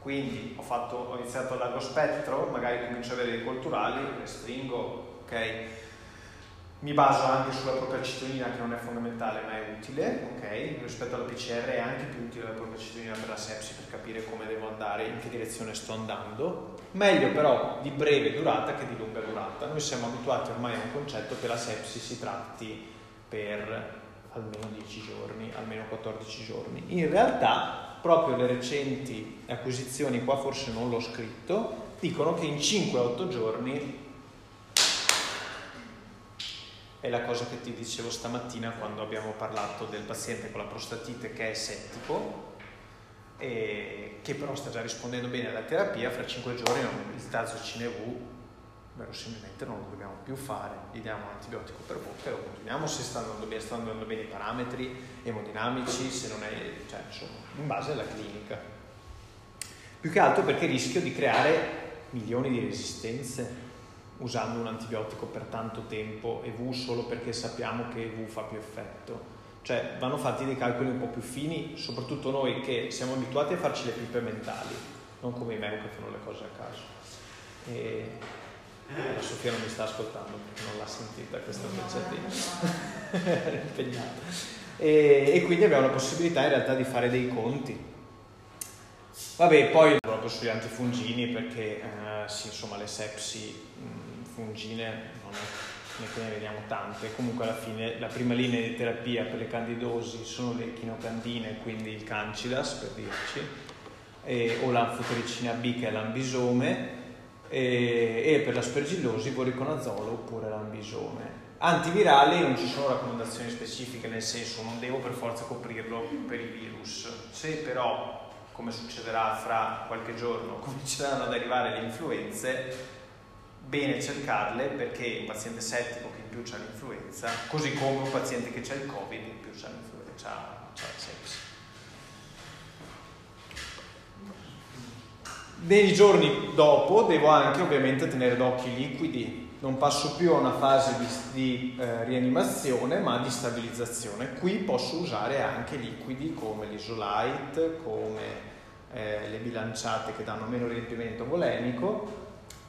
Quindi ho, fatto, ho iniziato a largo spettro, magari comincio ad avere dei culturali, restringo, ok? Mi baso anche sulla procacitonina che non è fondamentale ma è utile, ok? Rispetto alla PCR è anche più utile la procacitonina per la sepsi per capire come devo andare, in che direzione sto andando. Meglio però di breve durata che di lunga durata. Noi siamo abituati ormai a un concetto che la sepsi si tratti per almeno 10 giorni, almeno 14 giorni. In realtà proprio le recenti acquisizioni, qua forse non l'ho scritto, dicono che in 5-8 giorni è la cosa che ti dicevo stamattina quando abbiamo parlato del paziente con la prostatite che è settico e che però sta già rispondendo bene alla terapia, fra 5 giorni il tazocine V verosimilmente non lo dobbiamo più fare, gli diamo un antibiotico per bocca e lo continuiamo se sta andando bene, stanno andando bene i parametri emodinamici, se non è, cioè insomma, in base alla clinica. Più che altro perché rischio di creare milioni di resistenze usando un antibiotico per tanto tempo e V solo perché sappiamo che V fa più effetto. Cioè vanno fatti dei calcoli un po' più fini, soprattutto noi che siamo abituati a farci le pipe mentali, non come i me che fanno le cose a caso. E la Sofia non mi sta ascoltando perché non l'ha sentita questa frecciatina. Era impegnata. E, e quindi abbiamo la possibilità in realtà di fare dei conti. Vabbè, poi proprio sugli antifungini perché eh, sì, insomma le sepsi fungine non è ne vediamo tante, comunque alla fine la prima linea di terapia per le candidosi sono le chinocandine, quindi il cancidas per dirci, e, o l'anfotericina B che è l'ambisome, e, e per l'aspergillosi voriconazolo oppure l'ambisome. Antivirali non ci sono raccomandazioni specifiche, nel senso non devo per forza coprirlo per i virus. Se però, come succederà fra qualche giorno, cominceranno ad arrivare le influenze, bene cercarle perché un paziente settico che in più ha l'influenza, così come un paziente che ha il covid in più ha l'influenza, ha la sepsi. Nei giorni dopo devo anche ovviamente tenere d'occhio i liquidi, non passo più a una fase di, di eh, rianimazione ma di stabilizzazione. Qui posso usare anche liquidi come l'isolite, come eh, le bilanciate che danno meno riempimento volemico.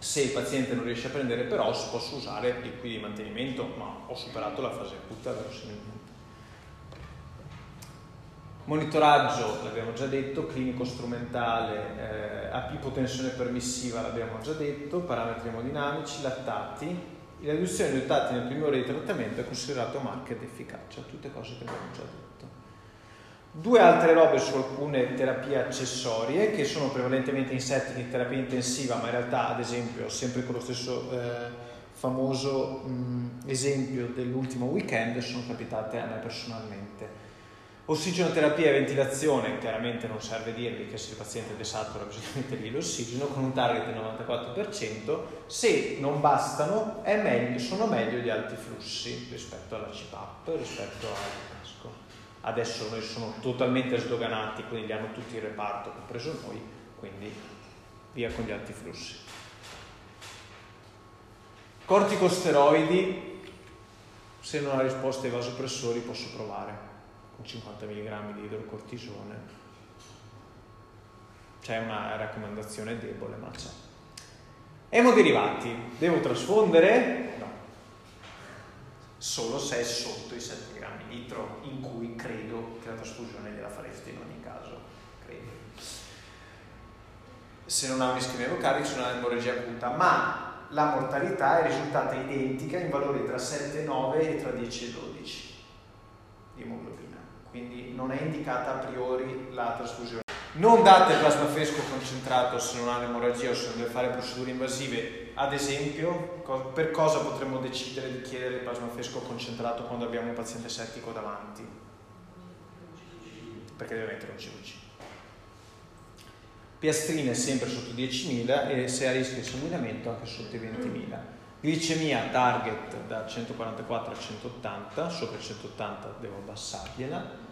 Se il paziente non riesce a prendere per os posso usare liquidi di mantenimento, ma ho superato la fase acuta verosimilmente. Monitoraggio, l'abbiamo già detto, clinico strumentale, eh, ipotensione permissiva, l'abbiamo già detto, parametri emodinamici, lattati. La riduzione dei lattati nelle prime ore di trattamento è considerato market efficacia, tutte cose che abbiamo già detto. Due altre robe su alcune terapie accessorie che sono prevalentemente in setting di terapia intensiva, ma in realtà, ad esempio, sempre con lo stesso eh, famoso mh, esempio dell'ultimo weekend, sono capitate a me personalmente. Ossigenoterapia e ventilazione, chiaramente non serve dirvi che se il paziente è desatura bisogna mettergli l'ossigeno con un target del 94%, se non bastano meglio, sono meglio gli alti flussi rispetto alla CPAP, rispetto al. Adesso noi sono totalmente sdoganati, quindi li hanno tutti in reparto, compreso noi, quindi via con gli alti flussi. Corticosteroidi Se non ha risposta ai vasopressori posso provare con 50 mg di idrocortisone. C'è una raccomandazione debole, ma c'è. Emoderivati, devo trasfondere? No. Solo se è sotto i 7 grammi litro, in cui credo che la trasfusione gliela fareste in ogni caso. Credo. Se non ha un ischemia carico, se non ha un'emorragia acuta, ma la mortalità è risultata identica in valori tra 7 e 9 e tra 10 e 12 di emoglobina. Quindi non è indicata a priori la trasfusione. Non date plasma fresco concentrato se non ha un'emorragia o se non deve fare procedure invasive. Ad esempio, per cosa potremmo decidere di chiedere il plasma fresco concentrato quando abbiamo un paziente settico davanti? Perché deve mettere un CVC. Piastrine sempre sotto 10.000 e se a rischio di sanguinamento anche sotto i 20.000. Glicemia target da 144 a 180, sopra 180 devo abbassargliela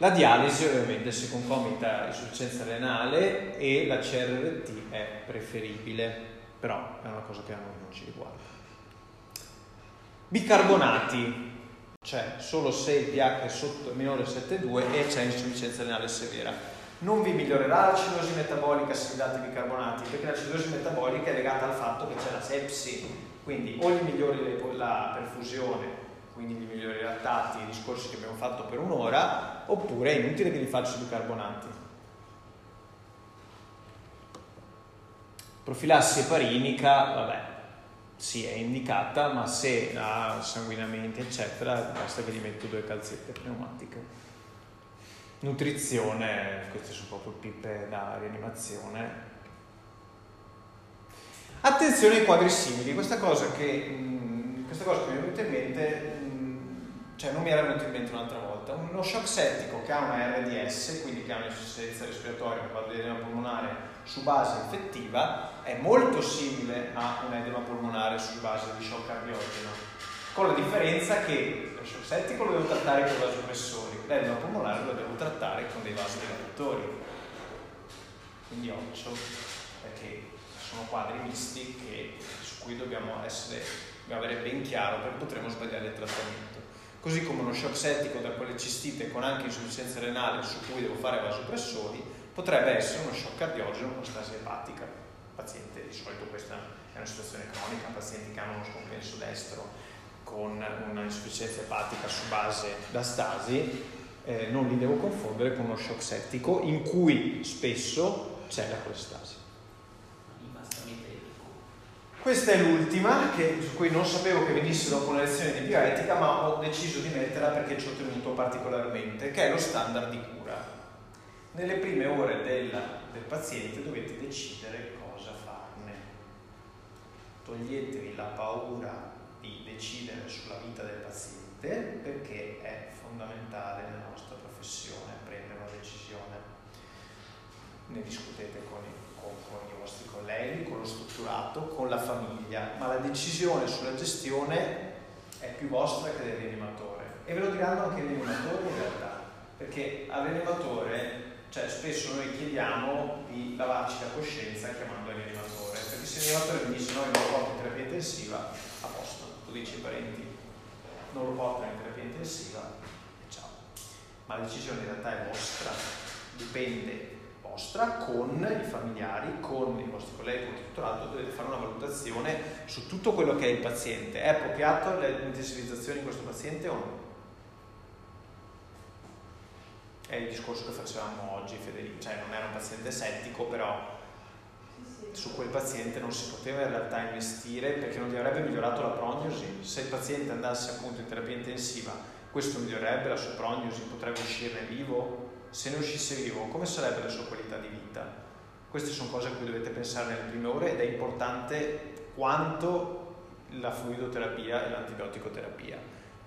la dialisi ovviamente si concomita insufficienza renale e la CRRT è preferibile, però è una cosa che a noi non ci riguarda. Bicarbonati, cioè solo se il pH è sotto minore 7,2 e c'è insufficienza renale severa. Non vi migliorerà l'acidosi metabolica se date bicarbonati, perché l'acidosi metabolica è legata al fatto che c'è la sepsi, quindi o gli migliori la perfusione quindi gli migliori lattati, i discorsi che abbiamo fatto per un'ora, oppure è inutile che li faccio bicarbonati. Profilassi eparinica, vabbè, sì, è indicata, ma se ha sanguinamenti, eccetera, basta che gli metto due calzette pneumatiche. Nutrizione, queste sono proprio pippe da rianimazione. Attenzione ai quadri simili, questa cosa che, questa cosa che mi è venuta in mente cioè non mi era venuto in mente un'altra volta, uno shock settico che ha una RDS, quindi che ha un'insufficienza respiratoria, un quadro di edema polmonare su base infettiva, è molto simile a un edema polmonare su base di shock cardiogeno, con la differenza che lo shock settico lo devo trattare con vasopressori, l'edema polmonare lo devo trattare con dei vasodilatatori. Quindi occhio, perché sono quadri misti che, su cui dobbiamo, essere, dobbiamo avere ben chiaro perché potremo sbagliare il trattamento così come uno shock settico da quelle cistite con anche insufficienza renale su cui devo fare vasopressori, potrebbe essere uno shock cardiogeno con stasi epatica. Paziente, di solito questa è una situazione cronica, pazienti che hanno uno scompenso destro con una insufficienza epatica su base da stasi, eh, non li devo confondere con uno shock settico in cui spesso c'è la colestasi. Questa è l'ultima, che, su cui non sapevo che venisse dopo una lezione di bioetica, ma ho deciso di metterla perché ci ho tenuto particolarmente, che è lo standard di cura. Nelle prime ore del, del paziente dovete decidere cosa farne. Toglietevi la paura di decidere sulla vita del paziente perché è fondamentale nella nostra professione prendere una decisione. Ne discutete con il con, i vostri colleghi, con lo strutturato, con la famiglia, ma la decisione sulla gestione è più vostra che del rianimatore. E ve lo diranno anche i rianimatori in realtà, perché al rianimatore, cioè spesso noi chiediamo di lavarci la coscienza chiamando il rianimatore, perché se il rianimatore mi dice no, io lo porto in terapia intensiva, a posto, lo dice ai parenti, non lo portano in terapia intensiva e ciao. Ma la decisione in realtà è vostra, dipende vostra con i familiari, con i vostri colleghi, con tutto l'altro, dovete fare una valutazione su tutto quello che è il paziente. È appropriato l'intensivizzazione in questo paziente o no? È il discorso che facevamo oggi, Federico, cioè non era un paziente settico, però su quel paziente non si poteva in realtà investire perché non gli avrebbe migliorato la prognosi. Se il paziente andasse appunto in terapia intensiva, questo migliorerebbe la sua prognosi, potrebbe uscirne vivo, se ne uscisse vivo, come sarebbe la sua qualità di vita? Queste sono cose a cui dovete pensare nelle prime ore ed è importante quanto la fluidoterapia e l'antibioticoterapia.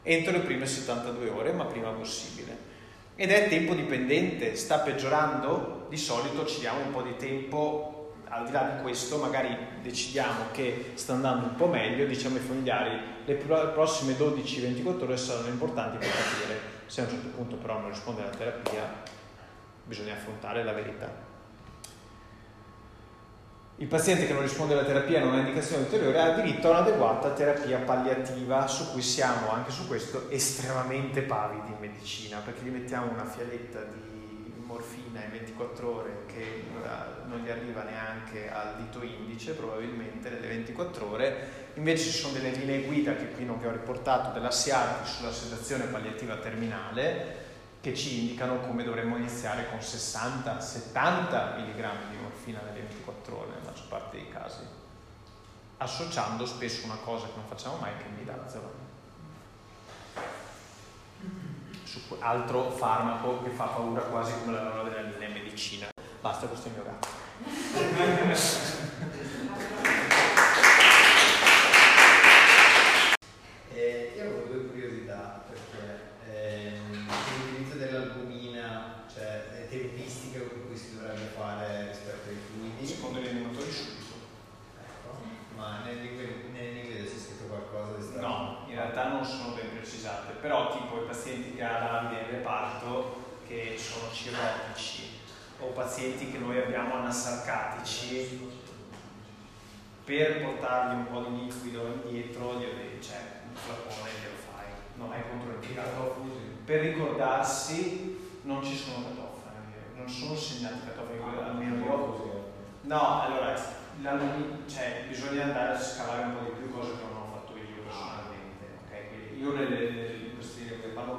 Entro le prime 72 ore, ma prima possibile. Ed è tempo dipendente, sta peggiorando? Di solito ci diamo un po' di tempo, al di là di questo magari decidiamo che sta andando un po' meglio, diciamo ai familiari, le prossime 12-24 ore saranno importanti per capire se a un certo punto però non risponde alla terapia, bisogna affrontare la verità. Il paziente che non risponde alla terapia non ha indicazione ulteriore ha diritto a un'adeguata terapia palliativa su cui siamo anche su questo estremamente pavidi in medicina perché gli mettiamo una fialetta di morfina in 24 ore che non gli arriva neanche al dito indice probabilmente nelle 24 ore. Invece ci sono delle linee guida che qui non vi ho riportato della SIARTI sulla sedazione palliativa terminale che ci indicano come dovremmo iniziare con 60-70 mg di morfina nelle 24 ore parte dei casi, associando spesso una cosa che non facciamo mai che è il midazzolo. altro farmaco che fa paura quasi come la roba della linea medicina. Basta, questo è il mio gatto. pazienti che noi abbiamo anasarcatici per portargli un po' di liquido indietro glielo cioè un flacone glielo fai non è controindicato per ricordarsi non ci sono catofani non sono segnati catofani almeno io. no allora cioè, bisogna andare a scavare un po' di più cose che non ho fatto io personalmente okay? io nelle, nelle, queste linee che parlo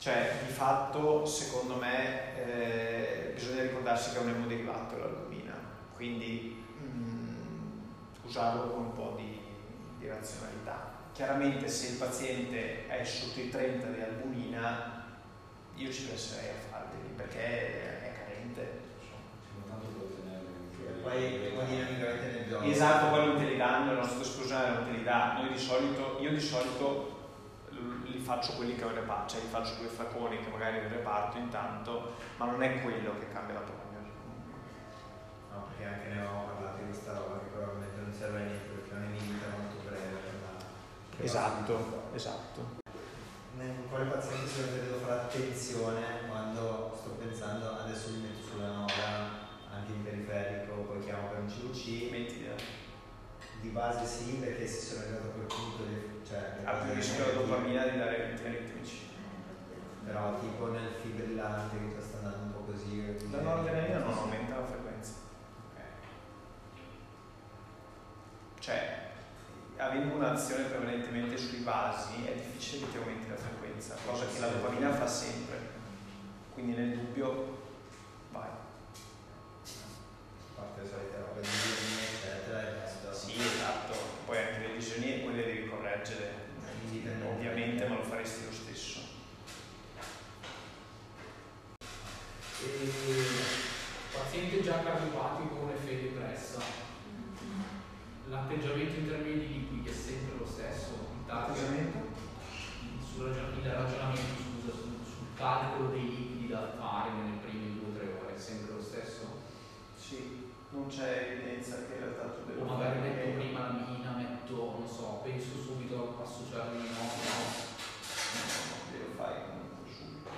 cioè, di fatto, secondo me, eh, bisogna ricordarsi che è un emoderivato l'albumina, quindi mm, usarlo con un po' di, di, razionalità. Chiaramente se il paziente è sotto i 30 di albumina, io ci penserei a farli perché è carente. Poi emodinamicamente nel gioco. Esatto, poi non te li danno, la nostra esclusione non te li dà. Noi di solito, io di solito faccio quelli che ho in reparto, cioè li faccio due flaconi che magari ho in reparto intanto, ma non è quello che cambia la prognosi No, perché anche ne avevamo parlato di questa roba che probabilmente non serve a niente perché non è vita molto breve. Per esatto, esatto. In quale paziente secondo te devo fare attenzione quando sto pensando adesso li metto sulla nora anche in periferico, poi chiamo per un CVC? Metti di base sì, perché se sono arrivato a quel punto di, cioè, ha più rischio la dopamina di dare eventi aritmici. Però tipo nel fibrillante che già sta andando un po' così. La noradrenalina non aumenta la frequenza. Okay. Cioè, avendo un'azione prevalentemente sui vasi è difficile che ti aumenti la frequenza, cosa che la dopamina fa sempre. Quindi nel dubbio vai. A parte le solite robe di sì, esatto, poi anche le visioni quelle correggere, ovviamente, ma lo faresti lo stesso. E paziente già cardiopatico con effetto depressa, l'atteggiamento in termini di liquidi è sempre lo stesso, il l'atteggiamento? Sul ragionamento, il ragionamento scusa, sul, sul calcolo dei liquidi da fare nelle prime due o tre ore è sempre lo stesso? Sì non c'è evidenza che in realtà tu devi o magari metto prima la non so, penso subito a associarmi no, no, no, lo fai comunque subito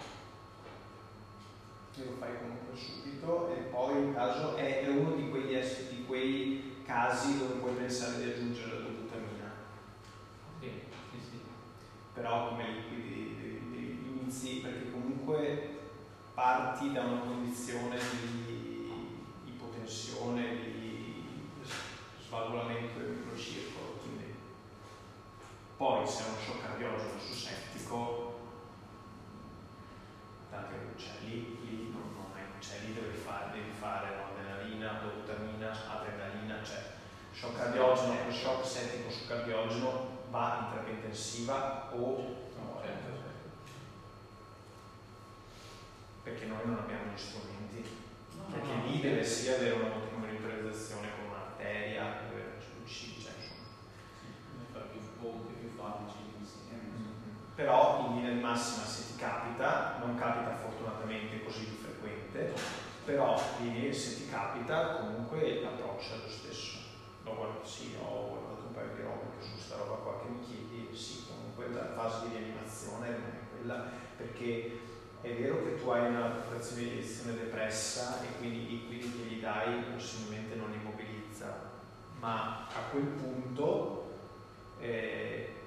lo fai comunque subito e poi in caso è, uno di quegli, di quei casi dove puoi pensare di aggiungere la dobutamina sì, sì, sì. però come liquidi inizi perché comunque parti da una condizione di tensione di svalvolamento del microcircolo. Poi se è uno shock cardiogeno su settico, anche cioè, lì, lì non, non è, cioè, lì devi fare, devi fare no, adrenalina, dobutamina, adrenalina, cioè shock cardiogeno, shock settico su cardiogeno va in terapia intensiva o no, perché noi non abbiamo gli strumenti. Perché lì deve sia avere una monitorizzazione con un'arteria, cioè insomma. fare più ponti, farmaci insieme. Però in linea di massima se ti capita, non capita fortunatamente così di frequente, però se ti capita comunque l'approccio è lo stesso. No, guarda, sì, ho guardato un paio di robe su questa roba qua che mi chiedi, sì, comunque la fase di rianimazione non è quella perché è vero che tu hai una frazione di elezione depressa e quindi i liquidi che gli dai possibilmente non li mobilizza, ma a quel punto eh,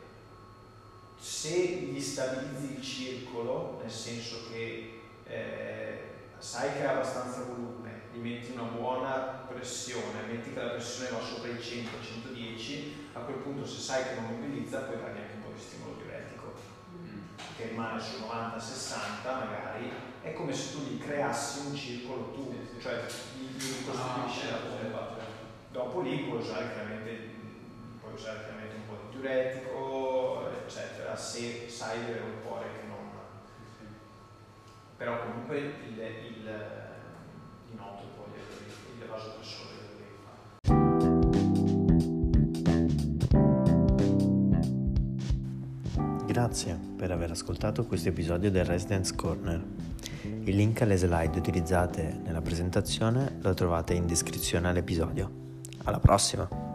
se gli stabilizzi il circolo, nel senso che eh, sai che ha abbastanza volume, gli metti una buona pressione, metti che la pressione va sopra i 100-110, a quel punto se sai che non mobilizza puoi dargli anche un po' di stimolo diuretico, che rimane su 90-60 magari, è come se tu gli creassi un circolo tu, cioè gli, gli ricostruisci la bomba. Dopo lì puoi usare chiaramente, puoi usare chiaramente diuretico, eccetera, se sai di avere un cuore che non... Però comunque il, il, di noto poi il, il vasopressore Grazie per aver ascoltato questo episodio del Residence Corner. Il link alle slide utilizzate nella presentazione lo trovate in descrizione all'episodio. Alla prossima!